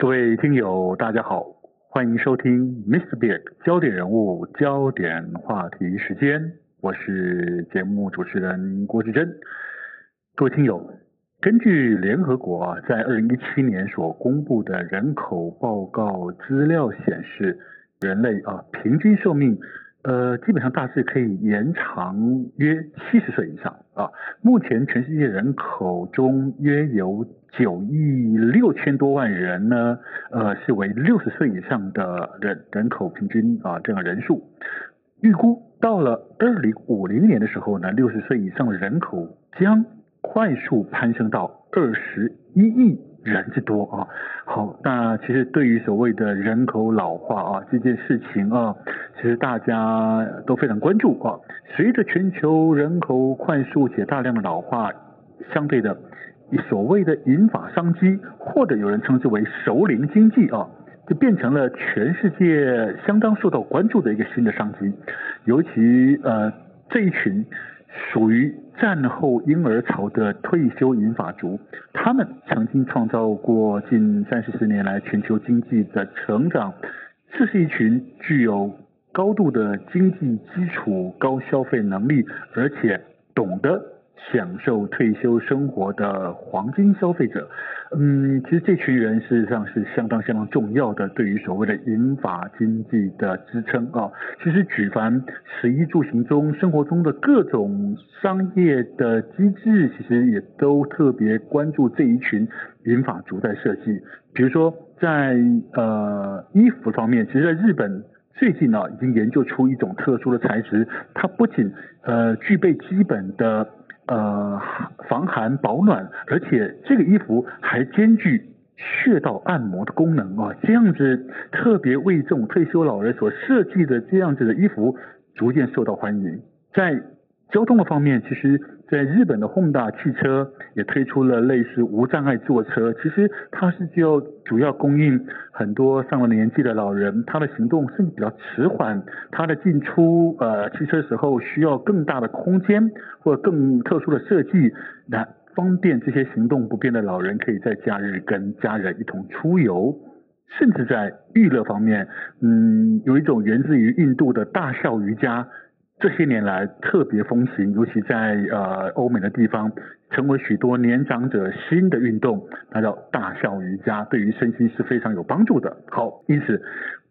各位听友，大家好，欢迎收听 Mr. Big 焦点人物、焦点话题时间，我是节目主持人郭志珍。各位听友，根据联合国在二零一七年所公布的人口报告资料显示，人类啊平均寿命。呃，基本上大致可以延长约七十岁以上啊。目前全世界人口中约有九亿六千多万人呢，呃，是为六十岁以上的人人口平均啊这样人数。预估到了二零五零年的时候呢，六十岁以上的人口将快速攀升到二十一亿。人之多啊，好，那其实对于所谓的人口老化啊这件事情啊，其实大家都非常关注啊。随着全球人口快速且大量的老化，相对的，所谓的银发商机，或者有人称之为熟龄经济啊，就变成了全世界相当受到关注的一个新的商机，尤其呃这一群。属于战后婴儿潮的退休银发族，他们曾经创造过近三四年来全球经济的成长。这是一群具有高度的经济基础、高消费能力，而且懂得。享受退休生活的黄金消费者，嗯，其实这群人事实上是相当相当重要的，对于所谓的银发经济的支撑啊。其实举凡食衣住行中生活中的各种商业的机制，其实也都特别关注这一群银发族在设计。比如说在呃衣服方面，其实在日本最近呢，啊，已经研究出一种特殊的材质，它不仅呃具备基本的。呃，防寒保暖，而且这个衣服还兼具穴道按摩的功能啊，这样子特别为这种退休老人所设计的这样子的衣服，逐渐受到欢迎，在。交通的方面，其实在日本的本田汽车也推出了类似无障碍坐车。其实它是就主要供应很多上了年纪的老人，他的行动甚至比较迟缓，他的进出呃汽车时候需要更大的空间或者更特殊的设计，那方便这些行动不便的老人可以在假日跟家人一同出游。甚至在娱乐方面，嗯，有一种源自于印度的大笑瑜伽。这些年来特别风行，尤其在呃欧美的地方，成为许多年长者新的运动，那叫大笑瑜伽，对于身心是非常有帮助的。好，因此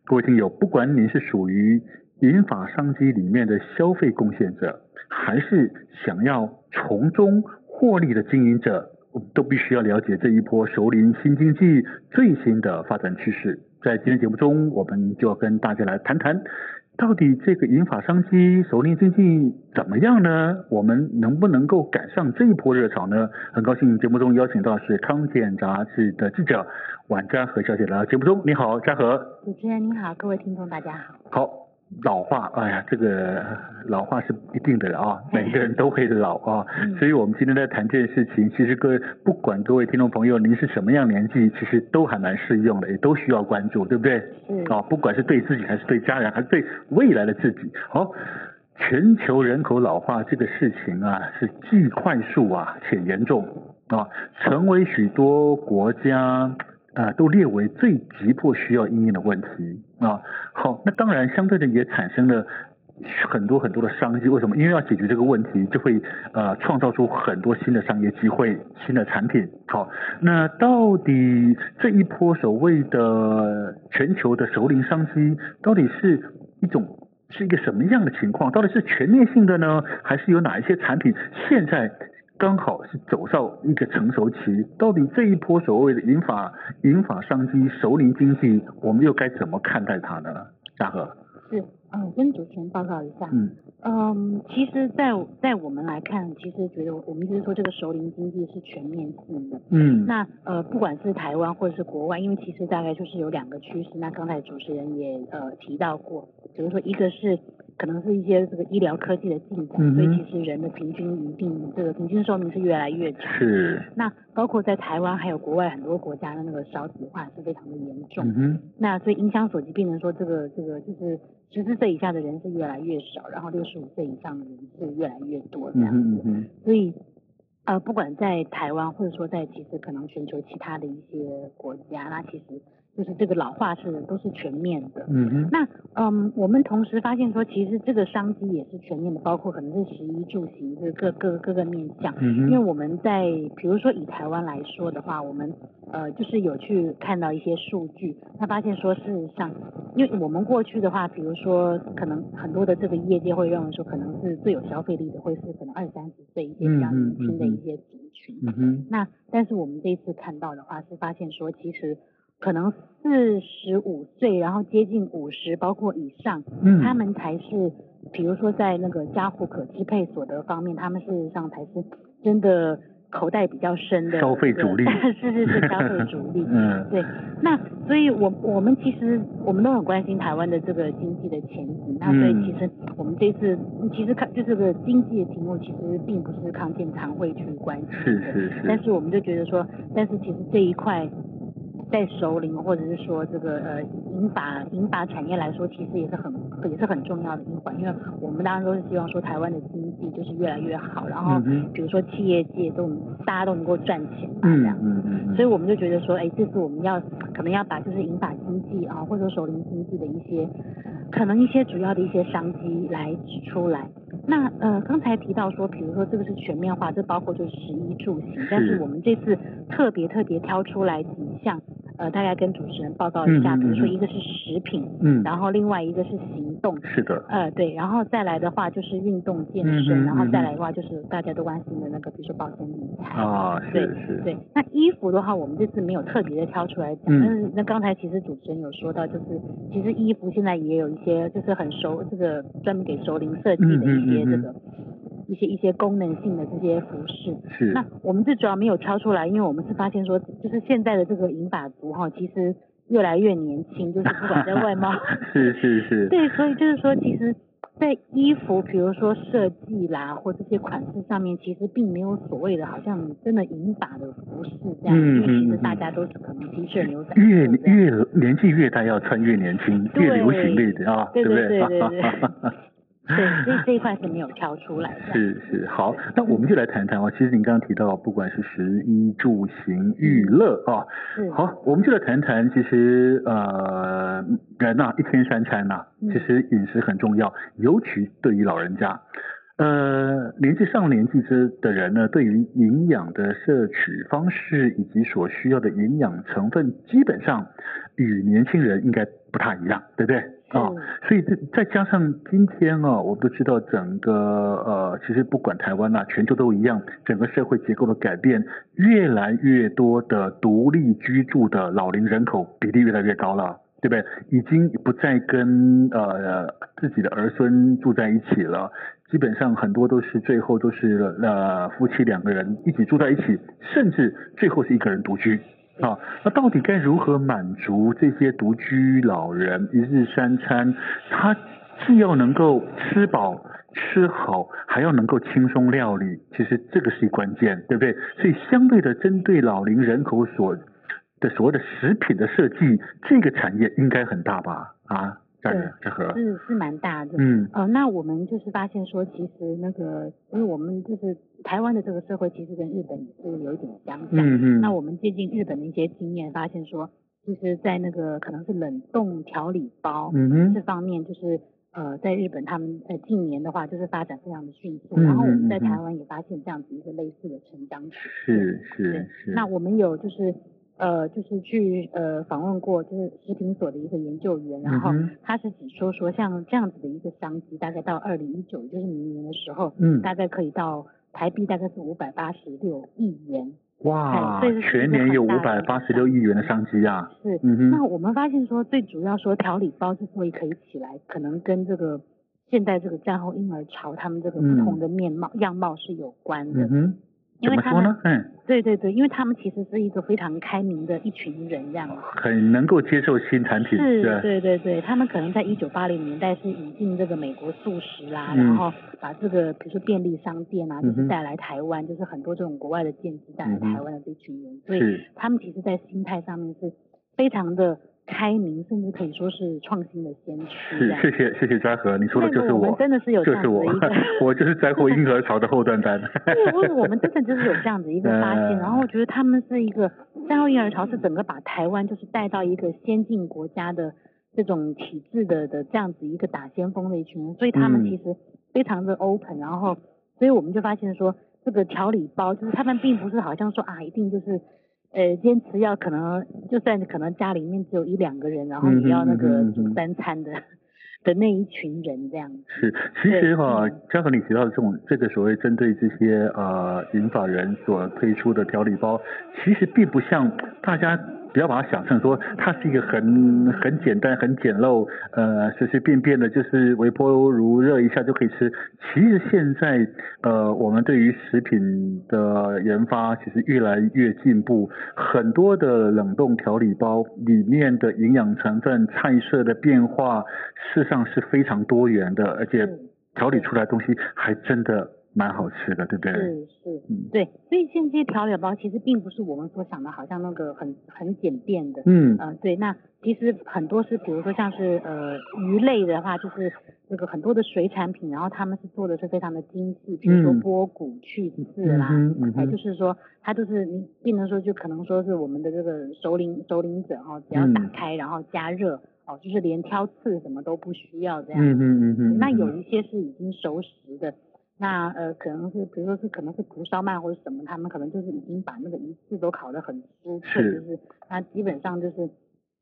各位听友，不管您是属于银发商机里面的消费贡献者，还是想要从中获利的经营者，都必须要了解这一波熟龄新经济最新的发展趋势。在今天节目中，我们就要跟大家来谈谈。到底这个银发商机、熟龄经济怎么样呢？我们能不能够赶上这一波热潮呢？很高兴节目中邀请到是康健杂志的记者宛嘉禾小姐来到节目中。你好，嘉禾。主持人你好，各位听众大家好。好。老化，哎呀，这个老化是一定的了啊，每个人都会老啊，所以我们今天在谈这件事情，其实各位不管各位听众朋友您是什么样年纪，其实都还蛮适用的，也都需要关注，对不对？嗯。啊，不管是对自己，还是对家人，还是对未来的自己。好，全球人口老化这个事情啊，是既快速啊且严重啊，成为许多国家。啊，都列为最急迫需要应用的问题啊。好，那当然相对的也产生了很多很多的商机。为什么？因为要解决这个问题，就会呃创造出很多新的商业机会、新的产品。好，那到底这一波所谓的全球的熟龄商机，到底是一种是一个什么样的情况？到底是全面性的呢，还是有哪一些产品现在？刚好是走上一个成熟期，到底这一波所谓的银法银法商机、熟龄经济，我们又该怎么看待它呢？嘉禾是，嗯，跟主持人报告一下，嗯，嗯，其实在，在在我们来看，其实觉得我们就是说，这个熟龄经济是全面性的，嗯，那呃，不管是台湾或者是国外，因为其实大概就是有两个趋势，那刚才主持人也呃提到过，比如说一个是。可能是一些这个医疗科技的进展，嗯、所以其实人的平均一定这个平均寿命是越来越长。是。那包括在台湾还有国外很多国家的那个少子化是非常的严重。嗯哼。那所以影响所及，病人说这个这个就是十四岁以下的人是越来越少，然后六十五岁以上的人是越来越多这样子。所以。呃，不管在台湾，或者说在其实可能全球其他的一些国家，那其实。就是这个老化是都是全面的，嗯哼。那嗯，我们同时发现说，其实这个商机也是全面的，包括可能是食衣住行，这各各各个面向。嗯哼。因为我们在比如说以台湾来说的话，我们呃就是有去看到一些数据，他发现说事实上，因为我们过去的话，比如说可能很多的这个业界会认为说，可能是最有消费力的会是可能二三十岁一些比较年轻的一些族群。嗯哼。那但是我们这一次看到的话，是发现说其实。可能四十五岁，然后接近五十，包括以上，嗯，他们才是，比如说在那个家户可支配所得方面，他们事实上才是真的口袋比较深的 消费主力，是是是消费主力，嗯，对。那所以我，我我们其实我们都很关心台湾的这个经济的前景。那所以，其实我们这次其实看就这个经济的题目，其实并不是康健常会去关心的，是是是。但是我们就觉得说，但是其实这一块。在首领或者是说这个呃银发银发产业来说，其实也是很也是很重要的一环，因为我们当然都是希望说台湾的经济就是越来越好，然后比如说企业界都大家都能够赚钱嘛，这样，嗯嗯，所以我们就觉得说，哎，这次我们要可能要把就是银发经济啊，或者说首领经济的一些可能一些主要的一些商机来指出来。那呃刚才提到说，比如说这个是全面化，这包括就是食衣住行，但是我们这次特别特别挑出来几项。呃，大概跟主持人报告一下，比如说一个是食品，嗯，然后另外一个是行动，是的，呃，对，然后再来的话就是运动健身，然后再来的话就是大家都关心的那个，比如说保险理财，啊，对是，对。那衣服的话，我们这次没有特别的挑出来讲，但是那刚才其实主持人有说到，就是其实衣服现在也有一些就是很熟，这个专门给熟龄设计的一些这个。一些一些功能性的这些服饰，是。那我们最主要没有挑出来，因为我们是发现说，就是现在的这个银发族哈，其实越来越年轻，就是不管在外貌，是是是。对，所以就是说，其实，在衣服，比如说设计啦，或这些款式上面，其实并没有所谓的，好像真的银发的服饰这样，嗯、因为其实大家都是可能 T 恤牛仔。越越年纪越大，要穿越年轻，越流行类的啊，对不对？对对对对。对，所以这一块是没有挑出来的。是是，好，那我们就来谈谈哦。其实您刚刚提到，不管是食衣住行娱乐啊，是好，我们就来谈谈。其实呃，人呐、啊，一天三餐呐、啊，其实饮食很重要，尤其对于老人家。呃，年纪上年纪之的人呢，对于营养的摄取方式以及所需要的营养成分，基本上与年轻人应该不太一样，对不对？啊、哦，所以这再加上今天啊，我都知道整个呃，其实不管台湾呐、啊，全球都一样，整个社会结构的改变，越来越多的独立居住的老龄人口比例越来越高了，对不对？已经不再跟呃自己的儿孙住在一起了，基本上很多都是最后都是呃夫妻两个人一起住在一起，甚至最后是一个人独居。啊，那到底该如何满足这些独居老人一日三餐？他既要能够吃饱吃好，还要能够轻松料理，其实这个是关键，对不对？所以相对的，针对老龄人口所的所谓的食品的设计，这个产业应该很大吧？啊？对，是是蛮大的。嗯，呃，那我们就是发现说，其实那个，因为我们就是台湾的这个社会，其实跟日本是有一点相像。嗯嗯。那我们接近日本的一些经验，发现说，其实，在那个可能是冷冻调理包，嗯这方面就是呃，在日本他们呃近年的话，就是发展非常的迅速。嗯。然后我们在台湾也发现这样子一个类似的成长曲。是是是。那我们有就是。呃，就是去呃访问过，就是食品所的一个研究员，然后他是指说说，像这样子的一个商机，大概到二零一九，就是明年的时候，嗯，大概可以到台币大概是五百八十六亿元。哇，全年有五百八十六亿元的商机啊！是，嗯哼。那我们发现说，最主要说调理包之所以可以起来，可能跟这个现在这个战后婴儿潮，他们这个不同的面貌、嗯、样貌是有关的。嗯因为他们，嗯，对对对，因为他们其实是一个非常开明的一群人，这样很能够接受新产品。是，是对对对，他们可能在一九八零年代是引进这个美国素食啦，嗯、然后把这个比如说便利商店啊，就是带来台湾，嗯、就是很多这种国外的建制带来台湾的这群人，嗯、所以他们其实，在心态上面是非常的开明，甚至可以说是创新的先驱。是，谢谢谢谢嘉禾，你说的就是我，我们真的是有这样子的一个，就是我，我就是在乎婴儿潮的后段班。对，我我们真的就是有这样子一个发现，然后我觉得他们是一个三号婴儿潮是整个把台湾就是带到一个先进国家的这种体制的的这样子一个打先锋的一群人，所以他们其实非常的 open，然后所以我们就发现说这个调理包就是他们并不是好像说啊一定就是。呃，坚持要可能，就算可能家里面只有一两个人，然后你要那个煮三餐的。的那一群人这样是，其实哈，刚才你提到的这种这个所谓针对这些呃银发人所推出的调理包，其实并不像大家不要把它想象说它是一个很很简单很简陋呃随随便便的，就是微波炉热一下就可以吃。其实现在呃我们对于食品的研发其实越来越进步，很多的冷冻调理包里面的营养成分、菜色的变化事实。上是非常多元的，而且调理出来东西还真的蛮好吃的，对不对？是是，嗯，对。所以现在这些调料包其实并不是我们所想的，好像那个很很简便的。嗯。呃，对。那其实很多是，比如说像是呃鱼类的话，就是那个很多的水产品，然后他们是做的是非常的精细，比如说波骨去刺啦，嗯嗯嗯、就是说它就是你不能说就可能说是我们的这个熟龄熟龄者哈，只要打开然后加热。哦，就是连挑刺什么都不需要这样。嗯嗯嗯嗯。那有一些是已经熟食的，那呃可能是比如说是可能是蒲烧鳗或者什么，他们可能就是已经把那个鱼刺都烤得很酥脆，是就是那基本上就是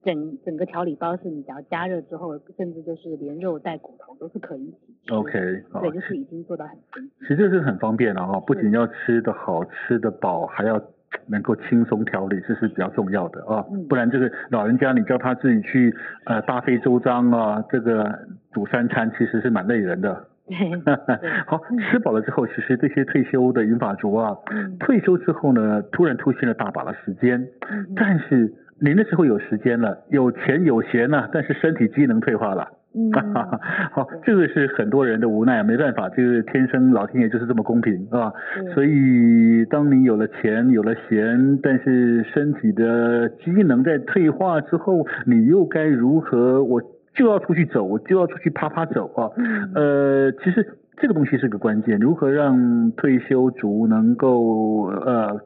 整整个调理包是你只要加热之后，甚至就是连肉带骨头都是可以一起吃。OK，好。对，就是已经做到很精。其实这是很方便的哈，不仅要吃得好、吃得饱，还要。能够轻松调理，这是比较重要的啊，不然这个老人家你叫他自己去呃大费周章啊，这个煮三餐其实是蛮累人的。好，吃饱了之后，其实这些退休的银发族啊，退休之后呢，突然出现了大把的时间，但是您那时候有时间了，有钱有闲了，但是身体机能退化了。嗯，好，这个是很多人的无奈，没办法，这个天生老天爷就是这么公平，啊。所以当你有了钱，有了闲，但是身体的机能在退化之后，你又该如何？我就要出去走，我就要出去趴趴走啊。呃，其实这个东西是个关键，如何让退休族能够呃。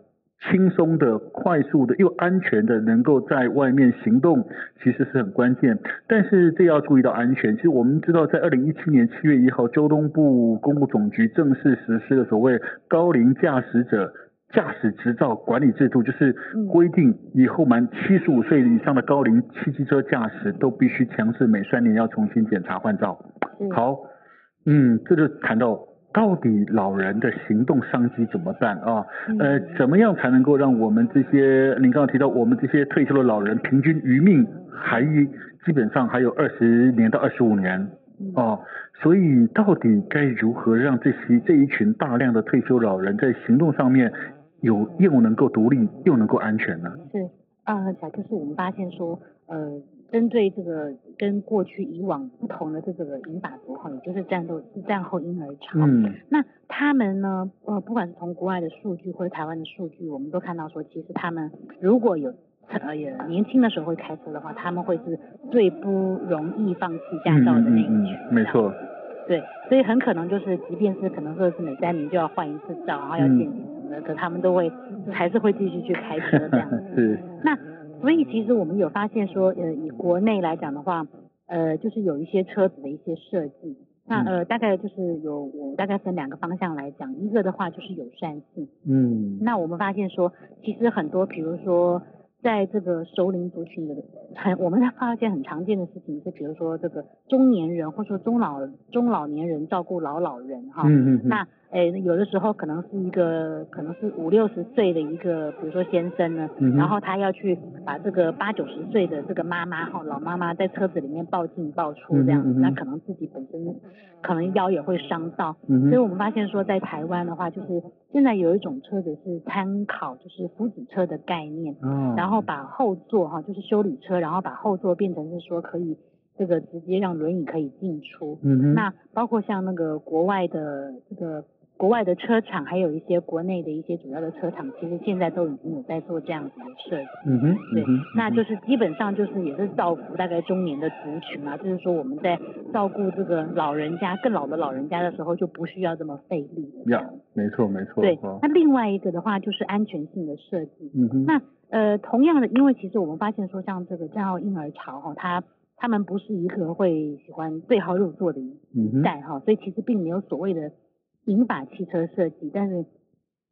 轻松的、快速的又安全的，能够在外面行动，其实是很关键。但是这要注意到安全。其实我们知道，在二零一七年七月一号，交通部公路总局正式实施了所谓高龄驾驶者驾驶执照管理制度，就是规定以后满七十五岁以上的高龄汽机车驾驶都必须强制每三年要重新检查换照。好，嗯，这就谈到。到底老人的行动商机怎么办啊？呃，怎么样才能够让我们这些您刚刚提到我们这些退休的老人平均余命还基本上还有二十年到二十五年啊？所以到底该如何让这些这一群大量的退休老人在行动上面有又能够独立又能够安全呢？是啊，小就是我们发现说呃。针对这个跟过去以往不同的这个银发族哈，也就是战斗战后婴儿潮，嗯，那他们呢，呃，不管是从国外的数据或者台湾的数据，我们都看到说，其实他们如果有呃也年轻的时候会开车的话，他们会是最不容易放弃驾照的那一群，嗯嗯，没错，对，所以很可能就是，即便是可能说是每三年就要换一次照，然后要健可他们都会还是会继续去开车这样 子，是，那。所以其实我们有发现说，呃，以国内来讲的话，呃，就是有一些车子的一些设计，那呃，大概就是有我大概分两个方向来讲，一个的话就是友善性，嗯，那我们发现说，其实很多，比如说。在这个熟龄族群的很，我们发现很常见的事情是，比如说这个中年人或者说中老中老年人照顾老老人哈，嗯嗯，那诶有的时候可能是一个可能是五六十岁的一个，比如说先生呢，嗯、然后他要去把这个八九十岁的这个妈妈哈老妈妈在车子里面抱进抱出这样子，嗯、那可能自己本身可能腰也会伤到，嗯、所以我们发现说在台湾的话，就是现在有一种车子是参考就是福祉车的概念，嗯，然后。把后座哈，就是修理车，然后把后座变成是说可以这个直接让轮椅可以进出。嗯。那包括像那个国外的这个国外的车厂，还有一些国内的一些主要的车厂，其实现在都已经有在做这样子的设计。嗯哼，对，嗯、那就是基本上就是也是造福大概中年的族群嘛，就是说我们在照顾这个老人家、更老的老人家的时候，就不需要这么费力。呀，没错没错。对，那另外一个的话就是安全性的设计。嗯哼。那呃，同样的，因为其实我们发现说，像这个战后婴儿潮哈，它他们不是一个会喜欢对号入座的一代哈，所以其实并没有所谓的。银发汽车设计，但是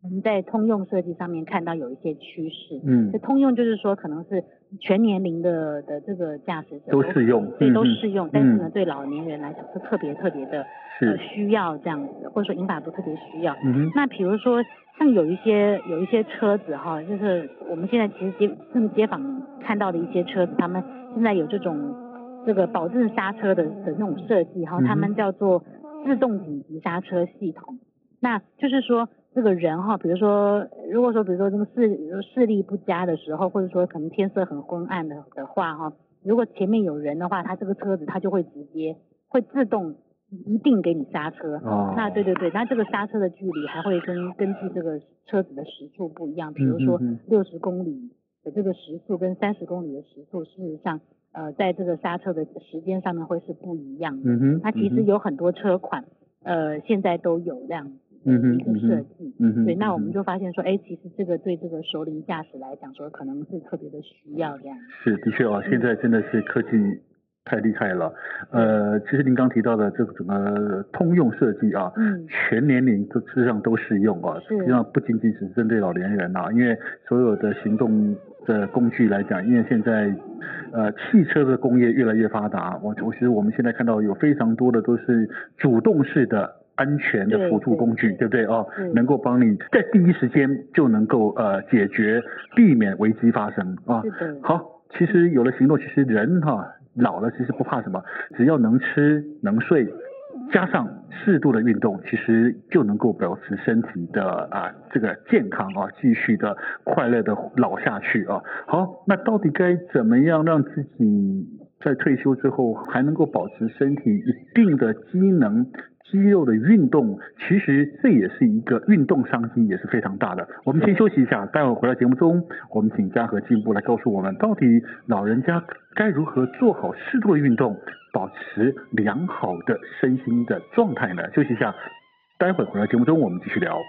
我们在通用设计上面看到有一些趋势。嗯，这通用就是说可能是全年龄的的这个驾驶者都适用，对，都适用。但是呢，对老年人来讲是特别特别的呃需要这样子，或者说银发族特别需要。嗯。那比如说像有一些有一些车子哈，就是我们现在其实街跟街坊看到的一些车子，他们现在有这种这个保证刹车的的那种设计哈，他们叫做。自动紧急刹车系统，那就是说这个人哈，比如说，如果说比如说这个视视力不佳的时候，或者说可能天色很昏暗的的话哈，如果前面有人的话，他这个车子他就会直接会自动一定给你刹车。哦。那对对对，那这个刹车的距离还会跟根据这个车子的时速不一样，比如说六十公里的这个时速跟三十公里的时速，事实上。呃，在这个刹车的时间上面会是不一样的。嗯哼。它其实有很多车款，呃，现在都有这样子的一个设计。嗯哼。对，那我们就发现说，哎，其实这个对这个熟龄驾驶来讲说，可能是特别的需要这样。是，的确哦，现在真的是科技太厉害了。呃，其实您刚提到的这个整个通用设计啊，嗯，全年龄都实际上都适用啊，实际上不仅仅只是针对老年人啊，因为所有的行动的工具来讲，因为现在。呃，汽车的工业越来越发达，我我其实我们现在看到有非常多的都是主动式的安全的辅助工具，对，不对哦？能够帮你在第一时间就能够呃解决，避免危机发生啊。好，其实有了行动，其实人哈、啊、老了其实不怕什么，只要能吃能睡。加上适度的运动，其实就能够保持身体的啊这个健康啊，继续的快乐的老下去啊。好，那到底该怎么样让自己在退休之后还能够保持身体一定的机能、肌肉的运动？其实这也是一个运动商机，也是非常大的。我们先休息一下，待会儿回到节目中，我们请嘉禾进一步来告诉我们，到底老人家该如何做好适度的运动。保持良好的身心的状态呢？休息一下，待会回到节目中，我们继续聊。